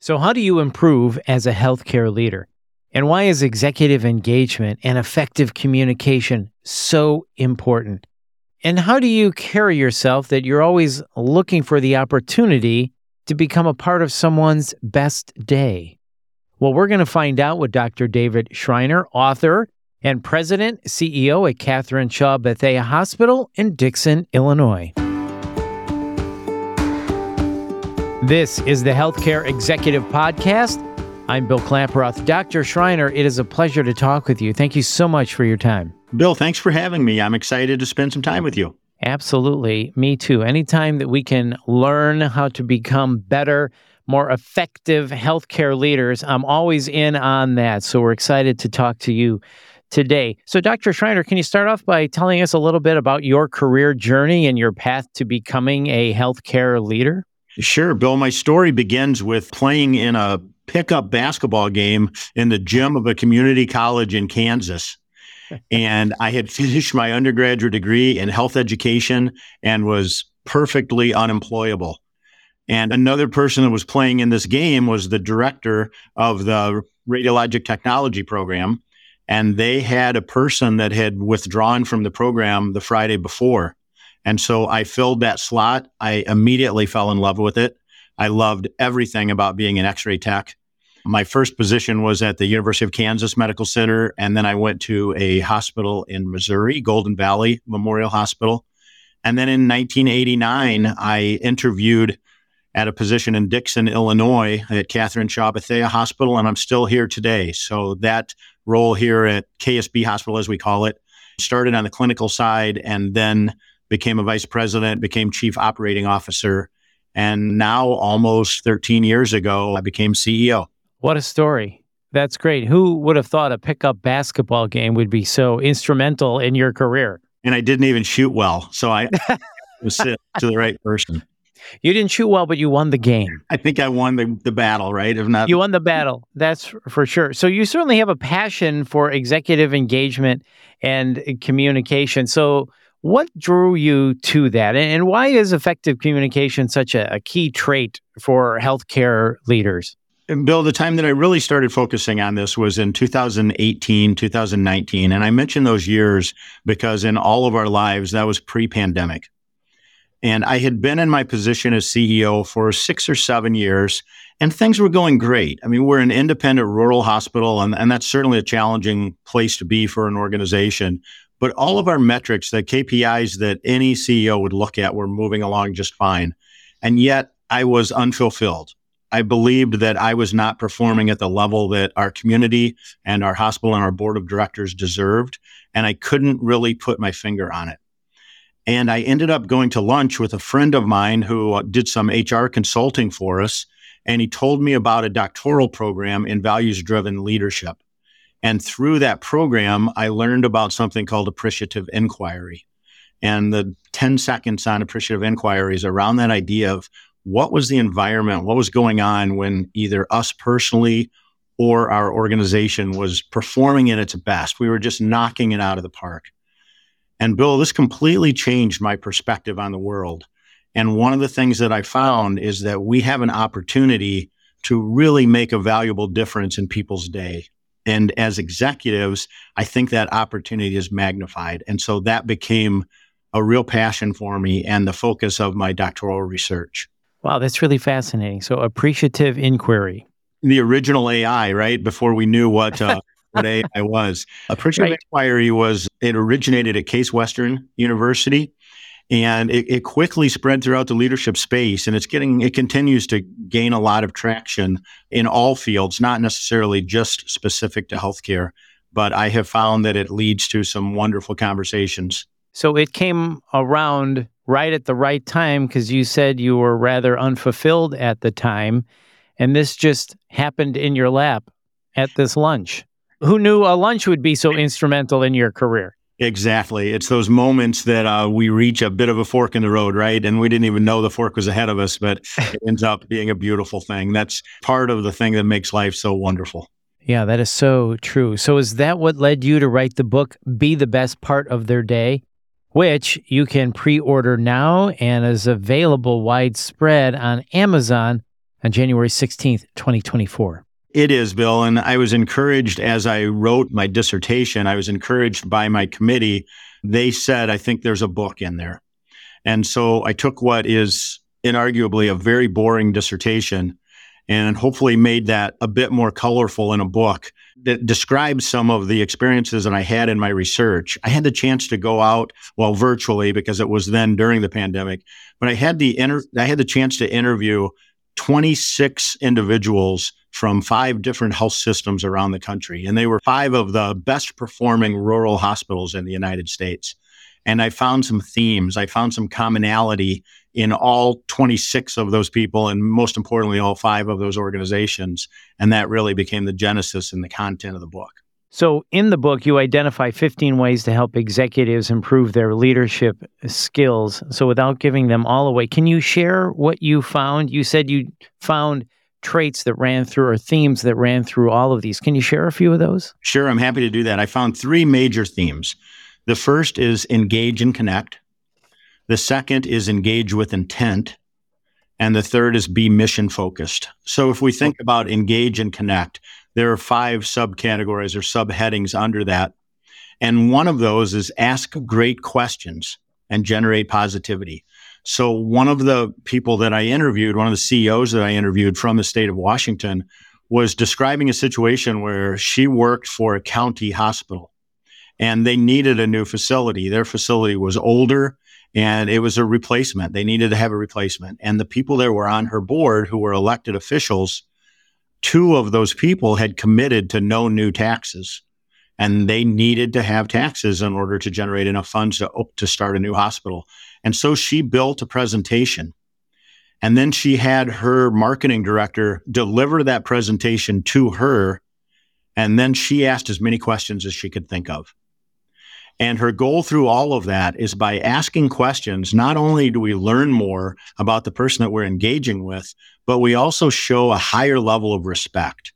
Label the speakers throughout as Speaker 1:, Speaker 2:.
Speaker 1: So, how do you improve as a healthcare leader? And why is executive engagement and effective communication so important? And how do you carry yourself that you're always looking for the opportunity to become a part of someone's best day? Well, we're going to find out with Dr. David Schreiner, author and president, CEO at Katherine Shaw Bethea Hospital in Dixon, Illinois. This is the Healthcare Executive Podcast. I'm Bill Klaproth. Dr. Schreiner, it is a pleasure to talk with you. Thank you so much for your time.
Speaker 2: Bill, thanks for having me. I'm excited to spend some time with you.
Speaker 1: Absolutely. Me too. Anytime that we can learn how to become better, more effective healthcare leaders, I'm always in on that. So we're excited to talk to you today. So, Dr. Schreiner, can you start off by telling us a little bit about your career journey and your path to becoming a healthcare leader?
Speaker 2: Sure, Bill. My story begins with playing in a pickup basketball game in the gym of a community college in Kansas. and I had finished my undergraduate degree in health education and was perfectly unemployable. And another person that was playing in this game was the director of the radiologic technology program. And they had a person that had withdrawn from the program the Friday before. And so I filled that slot. I immediately fell in love with it. I loved everything about being an x ray tech. My first position was at the University of Kansas Medical Center, and then I went to a hospital in Missouri, Golden Valley Memorial Hospital. And then in 1989, I interviewed at a position in Dixon, Illinois at Katherine Shaw Bethea Hospital, and I'm still here today. So that role here at KSB Hospital, as we call it, started on the clinical side and then became a vice president, became chief operating officer. And now, almost 13 years ago, I became CEO.
Speaker 1: What a story. That's great. Who would have thought a pickup basketball game would be so instrumental in your career?
Speaker 2: And I didn't even shoot well. So I was sent to the right person.
Speaker 1: You didn't shoot well, but you won the game.
Speaker 2: I think I won the, the battle, right? If not,
Speaker 1: you won the battle. That's for sure. So you certainly have a passion for executive engagement and communication. So what drew you to that? And why is effective communication such a, a key trait for healthcare leaders?
Speaker 2: And Bill, the time that I really started focusing on this was in 2018, 2019. And I mention those years because in all of our lives, that was pre pandemic. And I had been in my position as CEO for six or seven years, and things were going great. I mean, we're an independent rural hospital, and, and that's certainly a challenging place to be for an organization. But all of our metrics, the KPIs that any CEO would look at, were moving along just fine. And yet I was unfulfilled. I believed that I was not performing at the level that our community and our hospital and our board of directors deserved. And I couldn't really put my finger on it. And I ended up going to lunch with a friend of mine who uh, did some HR consulting for us. And he told me about a doctoral program in values driven leadership. And through that program, I learned about something called appreciative inquiry. And the 10 seconds on appreciative inquiry is around that idea of what was the environment, what was going on when either us personally or our organization was performing at its best. We were just knocking it out of the park. And Bill, this completely changed my perspective on the world. And one of the things that I found is that we have an opportunity to really make a valuable difference in people's day. And as executives, I think that opportunity is magnified. And so that became a real passion for me and the focus of my doctoral research.
Speaker 1: Wow, that's really fascinating. So, appreciative inquiry.
Speaker 2: The original AI, right? Before we knew what uh, what AI was. Appreciative right. inquiry was it originated at Case Western University and it, it, quickly spread throughout the leadership space and it's getting it continues to gain a lot of traction in all fields not necessarily just specific to healthcare but i have found that it leads to some wonderful conversations.
Speaker 1: So it came around right at the right time because you said you were rather unfulfilled at the time and this just happened in your lap at this lunch. Who knew a lunch would be so instrumental in your career
Speaker 2: Exactly. It's those moments that uh, we reach a bit of a fork in the road, right? And we didn't even know the fork was ahead of us, but it ends up being a beautiful thing. That's part of the thing that makes life so wonderful.
Speaker 1: Yeah, that is so true. So, is that what led you to write the book, Be the Best Part of Their Day, which you can pre order now and is available widespread on Amazon on January 16th, 2024.
Speaker 2: It is, Bill. And I was encouraged as I wrote my dissertation, I was encouraged by my committee. They said, I think there's a book in there. And so I took what is inarguably a very boring dissertation and hopefully made that a bit more colorful in a book that describes some of the experiences that I had in my research. I had the chance to go out, well, virtually because it was then during the pandemic, but I had the inter- I had the chance to interview 26 individuals from five different health systems around the country. And they were five of the best performing rural hospitals in the United States. And I found some themes. I found some commonality in all 26 of those people, and most importantly, all five of those organizations. And that really became the genesis and the content of the book.
Speaker 1: So, in the book, you identify 15 ways to help executives improve their leadership skills. So, without giving them all away, can you share what you found? You said you found traits that ran through or themes that ran through all of these. Can you share a few of those?
Speaker 2: Sure, I'm happy to do that. I found three major themes. The first is engage and connect. The second is engage with intent. And the third is be mission focused. So if we think about engage and connect, there are five subcategories or subheadings under that. And one of those is ask great questions and generate positivity. So one of the people that I interviewed, one of the CEOs that I interviewed from the state of Washington was describing a situation where she worked for a county hospital and they needed a new facility. Their facility was older and it was a replacement. They needed to have a replacement. And the people that were on her board who were elected officials, two of those people had committed to no new taxes. And they needed to have taxes in order to generate enough funds to, to start a new hospital. And so she built a presentation. And then she had her marketing director deliver that presentation to her. And then she asked as many questions as she could think of. And her goal through all of that is by asking questions, not only do we learn more about the person that we're engaging with, but we also show a higher level of respect.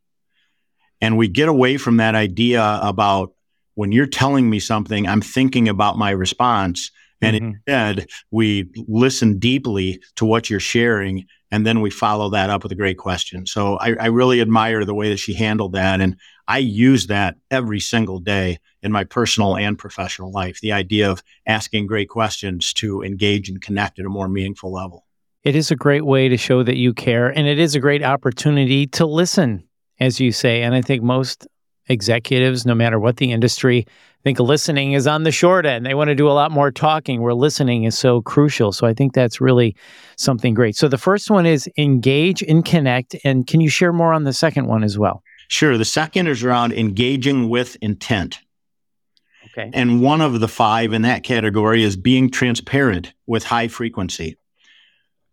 Speaker 2: And we get away from that idea about when you're telling me something, I'm thinking about my response. And mm-hmm. instead, we listen deeply to what you're sharing, and then we follow that up with a great question. So I, I really admire the way that she handled that. And I use that every single day in my personal and professional life the idea of asking great questions to engage and connect at a more meaningful level.
Speaker 1: It is a great way to show that you care, and it is a great opportunity to listen, as you say. And I think most executives, no matter what the industry, think listening is on the short end. They want to do a lot more talking where listening is so crucial. So I think that's really something great. So the first one is engage and connect. And can you share more on the second one as well?
Speaker 2: Sure. The second is around engaging with intent.
Speaker 1: Okay.
Speaker 2: And one of the five in that category is being transparent with high frequency.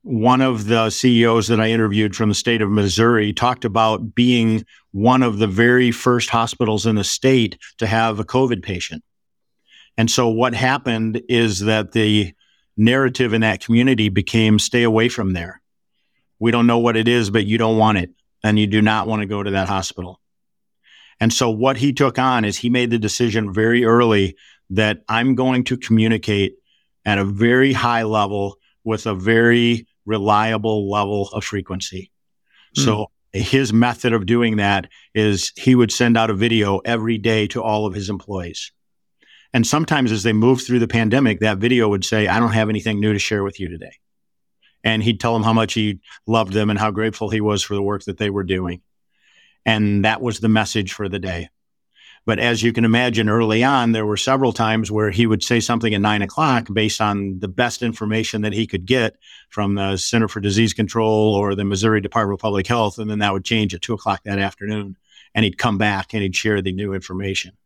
Speaker 2: One of the CEOs that I interviewed from the state of Missouri talked about being one of the very first hospitals in the state to have a COVID patient. And so what happened is that the narrative in that community became stay away from there. We don't know what it is, but you don't want it and you do not want to go to that hospital. And so what he took on is he made the decision very early that I'm going to communicate at a very high level with a very reliable level of frequency. Mm. So his method of doing that is he would send out a video every day to all of his employees. And sometimes as they moved through the pandemic, that video would say, I don't have anything new to share with you today and he'd tell them how much he loved them and how grateful he was for the work that they were doing. And that was the message for the day. But as you can imagine, early on, there were several times where he would say something at nine o'clock based on the best information that he could get from the Center for Disease Control or the Missouri Department of Public Health. And then that would change at two o'clock that afternoon. And he'd come back and he'd share the new information.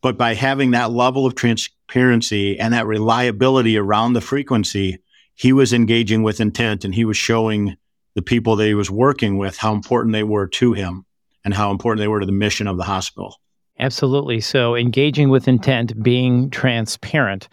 Speaker 2: But by having that level of transparency and that reliability around the frequency, he was engaging with intent and he was showing the people that he was working with how important they were to him and how important they were to the mission of the hospital.
Speaker 1: Absolutely. So, engaging with intent, being transparent.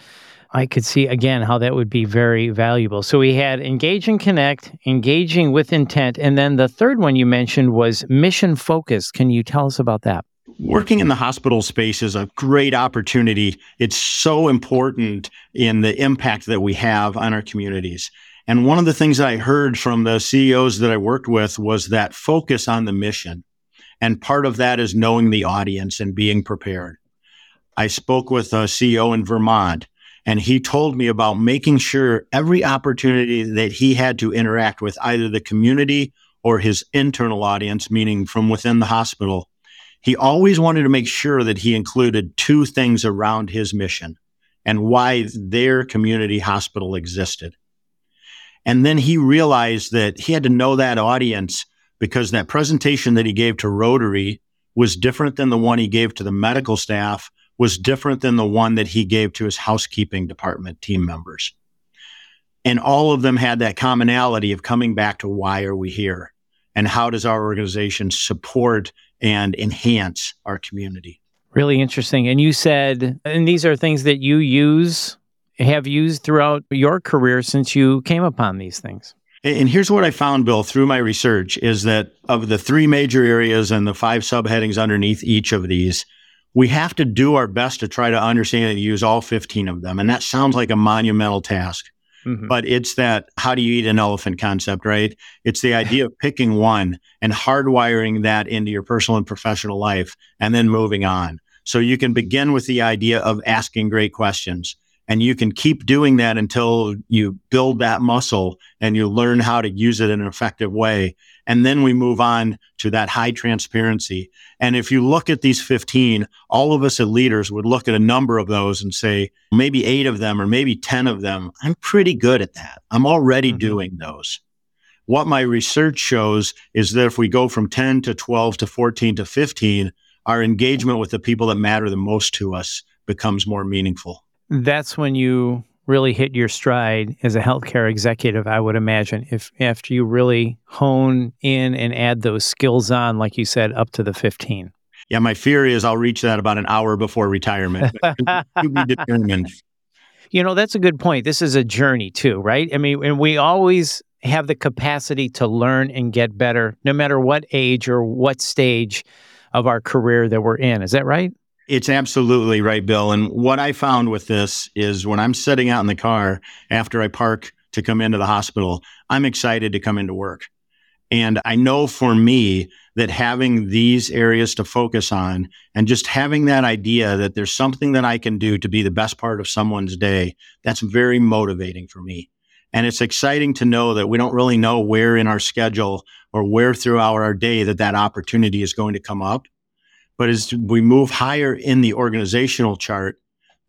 Speaker 1: I could see again how that would be very valuable. So, we had engage and connect, engaging with intent. And then the third one you mentioned was mission focused. Can you tell us about that?
Speaker 2: Working in the hospital space is a great opportunity. It's so important in the impact that we have on our communities. And one of the things I heard from the CEOs that I worked with was that focus on the mission. And part of that is knowing the audience and being prepared. I spoke with a CEO in Vermont and he told me about making sure every opportunity that he had to interact with either the community or his internal audience, meaning from within the hospital, he always wanted to make sure that he included two things around his mission and why their community hospital existed. And then he realized that he had to know that audience because that presentation that he gave to Rotary was different than the one he gave to the medical staff was different than the one that he gave to his housekeeping department team members. And all of them had that commonality of coming back to why are we here? And how does our organization support and enhance our community?
Speaker 1: Really interesting. And you said, and these are things that you use, have used throughout your career since you came upon these things.
Speaker 2: And here's what I found, Bill, through my research is that of the three major areas and the five subheadings underneath each of these, we have to do our best to try to understand and use all 15 of them. And that sounds like a monumental task. Mm-hmm. But it's that how do you eat an elephant concept, right? It's the idea of picking one and hardwiring that into your personal and professional life and then moving on. So you can begin with the idea of asking great questions. And you can keep doing that until you build that muscle and you learn how to use it in an effective way. And then we move on to that high transparency. And if you look at these 15, all of us as leaders would look at a number of those and say, maybe eight of them or maybe 10 of them, I'm pretty good at that. I'm already mm-hmm. doing those. What my research shows is that if we go from 10 to 12 to 14 to 15, our engagement with the people that matter the most to us becomes more meaningful
Speaker 1: that's when you really hit your stride as a healthcare executive, I would imagine, if after you really hone in and add those skills on, like you said, up to the 15.
Speaker 2: Yeah, my fear is I'll reach that about an hour before retirement.
Speaker 1: you know, that's a good point. This is a journey too, right? I mean, and we always have the capacity to learn and get better no matter what age or what stage of our career that we're in. Is that right?
Speaker 2: It's absolutely right, Bill. And what I found with this is when I'm sitting out in the car after I park to come into the hospital, I'm excited to come into work. And I know for me that having these areas to focus on and just having that idea that there's something that I can do to be the best part of someone's day, that's very motivating for me. And it's exciting to know that we don't really know where in our schedule or where throughout our day that that opportunity is going to come up. But as we move higher in the organizational chart,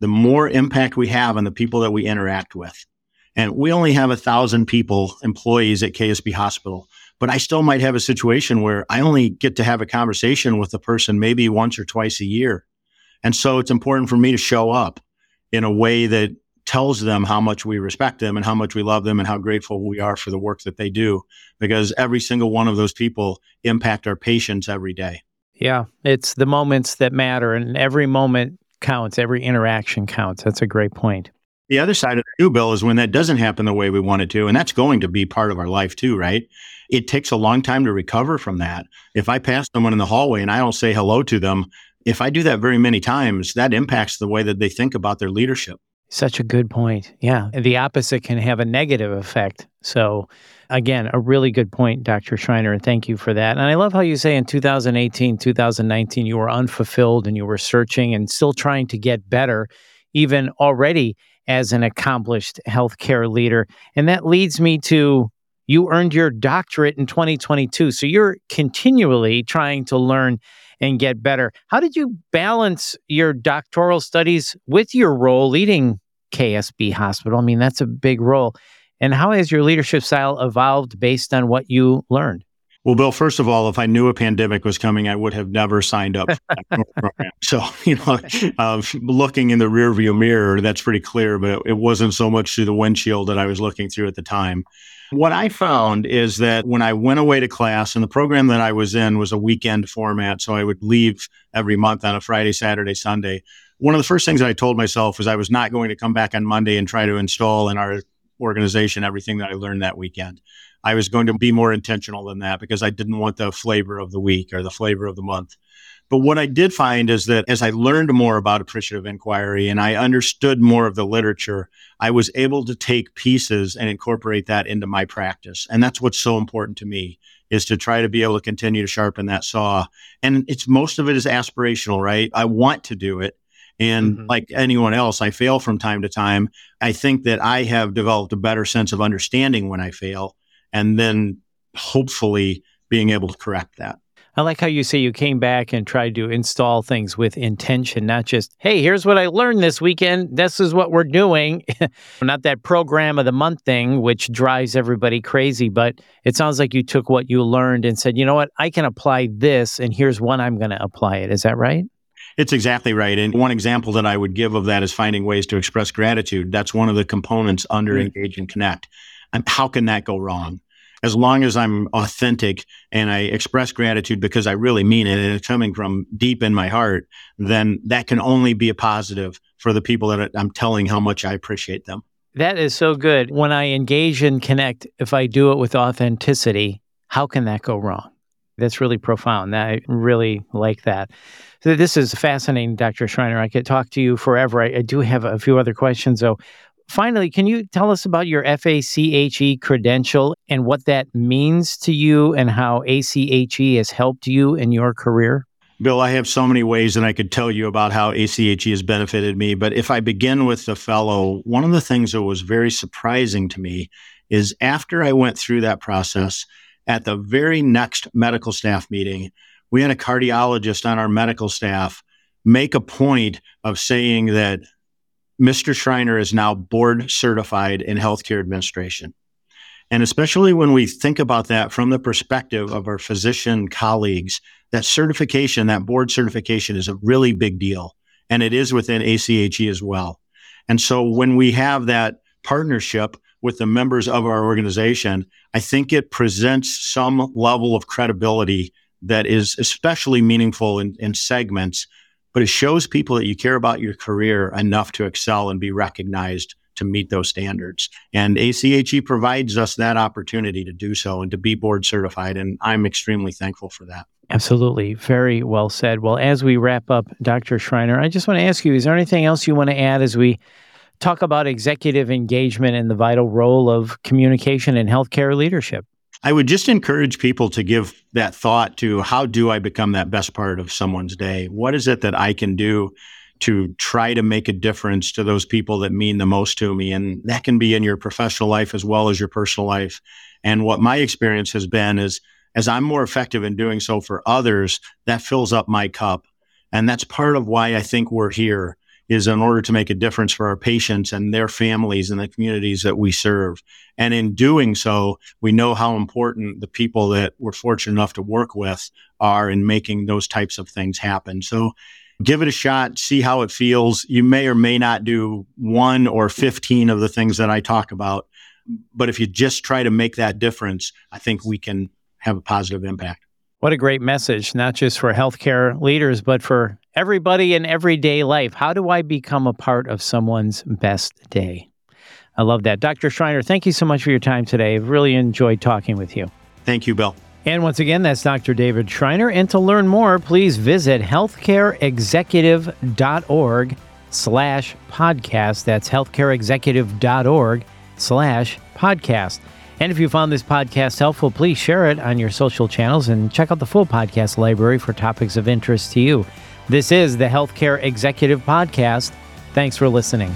Speaker 2: the more impact we have on the people that we interact with. And we only have a thousand people, employees at KSB Hospital, but I still might have a situation where I only get to have a conversation with the person maybe once or twice a year. And so it's important for me to show up in a way that tells them how much we respect them and how much we love them and how grateful we are for the work that they do because every single one of those people impact our patients every day.
Speaker 1: Yeah, it's the moments that matter, and every moment counts, every interaction counts. That's a great point.
Speaker 2: The other side of the new bill is when that doesn't happen the way we want it to, and that's going to be part of our life too, right? It takes a long time to recover from that. If I pass someone in the hallway and I don't say hello to them, if I do that very many times, that impacts the way that they think about their leadership.
Speaker 1: Such a good point. Yeah. The opposite can have a negative effect. So, again, a really good point, Dr. Schreiner, and thank you for that. And I love how you say in 2018, 2019, you were unfulfilled and you were searching and still trying to get better, even already as an accomplished healthcare leader. And that leads me to you earned your doctorate in 2022. So you're continually trying to learn and get better. How did you balance your doctoral studies with your role leading KSB Hospital? I mean, that's a big role. And how has your leadership style evolved based on what you learned?
Speaker 2: Well, Bill, first of all, if I knew a pandemic was coming, I would have never signed up for that program. So, you know, uh, looking in the rearview mirror, that's pretty clear, but it wasn't so much through the windshield that I was looking through at the time. What I found is that when I went away to class, and the program that I was in was a weekend format, so I would leave every month on a Friday, Saturday, Sunday. One of the first things that I told myself was I was not going to come back on Monday and try to install in our organization everything that I learned that weekend. I was going to be more intentional than that because I didn't want the flavor of the week or the flavor of the month. But what I did find is that as I learned more about appreciative inquiry and I understood more of the literature, I was able to take pieces and incorporate that into my practice. And that's what's so important to me is to try to be able to continue to sharpen that saw. And it's most of it is aspirational, right? I want to do it. And mm-hmm. like anyone else, I fail from time to time. I think that I have developed a better sense of understanding when I fail and then hopefully being able to correct that.
Speaker 1: I like how you say you came back and tried to install things with intention, not just, hey, here's what I learned this weekend. This is what we're doing. not that program of the month thing, which drives everybody crazy, but it sounds like you took what you learned and said, you know what, I can apply this, and here's when I'm going to apply it. Is that right?
Speaker 2: It's exactly right. And one example that I would give of that is finding ways to express gratitude. That's one of the components under mm-hmm. Engage and Connect. How can that go wrong? as long as I'm authentic and I express gratitude because I really mean it and it's coming from deep in my heart, then that can only be a positive for the people that I'm telling how much I appreciate them.
Speaker 1: That is so good. When I engage and connect, if I do it with authenticity, how can that go wrong? That's really profound. I really like that. This is fascinating, Dr. Schreiner. I could talk to you forever. I, I do have a few other questions, though finally, can you tell us about your FACHE credential and what that means to you and how ACHE has helped you in your career?
Speaker 2: Bill, I have so many ways that I could tell you about how ACHE has benefited me. But if I begin with the fellow, one of the things that was very surprising to me is after I went through that process, at the very next medical staff meeting, we had a cardiologist on our medical staff make a point of saying that Mr. Schreiner is now board certified in healthcare administration. And especially when we think about that from the perspective of our physician colleagues, that certification, that board certification is a really big deal. And it is within ACHE as well. And so when we have that partnership with the members of our organization, I think it presents some level of credibility that is especially meaningful in, in segments but it shows people that you care about your career enough to excel and be recognized to meet those standards. And ACHE provides us that opportunity to do so and to be board certified. And I'm extremely thankful for that.
Speaker 1: Absolutely. Very well said. Well, as we wrap up, Dr. Schreiner, I just want to ask you is there anything else you want to add as we talk about executive engagement and the vital role of communication in healthcare leadership?
Speaker 2: I would just encourage people to give that thought to how do I become that best part of someone's day? What is it that I can do to try to make a difference to those people that mean the most to me? And that can be in your professional life as well as your personal life. And what my experience has been is as I'm more effective in doing so for others, that fills up my cup. And that's part of why I think we're here is in order to make a difference for our patients and their families and the communities that we serve. And in doing so, we know how important the people that we're fortunate enough to work with are in making those types of things happen. So give it a shot, see how it feels. You may or may not do one or 15 of the things that I talk about. But if you just try to make that difference, I think we can have a positive impact.
Speaker 1: What a great message, not just for healthcare leaders, but for everybody in everyday life. How do I become a part of someone's best day? I love that. Dr. Schreiner, thank you so much for your time today. I've really enjoyed talking with you.
Speaker 2: Thank you, Bill.
Speaker 1: And once again, that's Dr. David Schreiner. And to learn more, please visit healthcareexecutive.org slash podcast. That's healthcareexecutive.org slash podcast. And if you found this podcast helpful, please share it on your social channels and check out the full podcast library for topics of interest to you. This is the Healthcare Executive Podcast. Thanks for listening.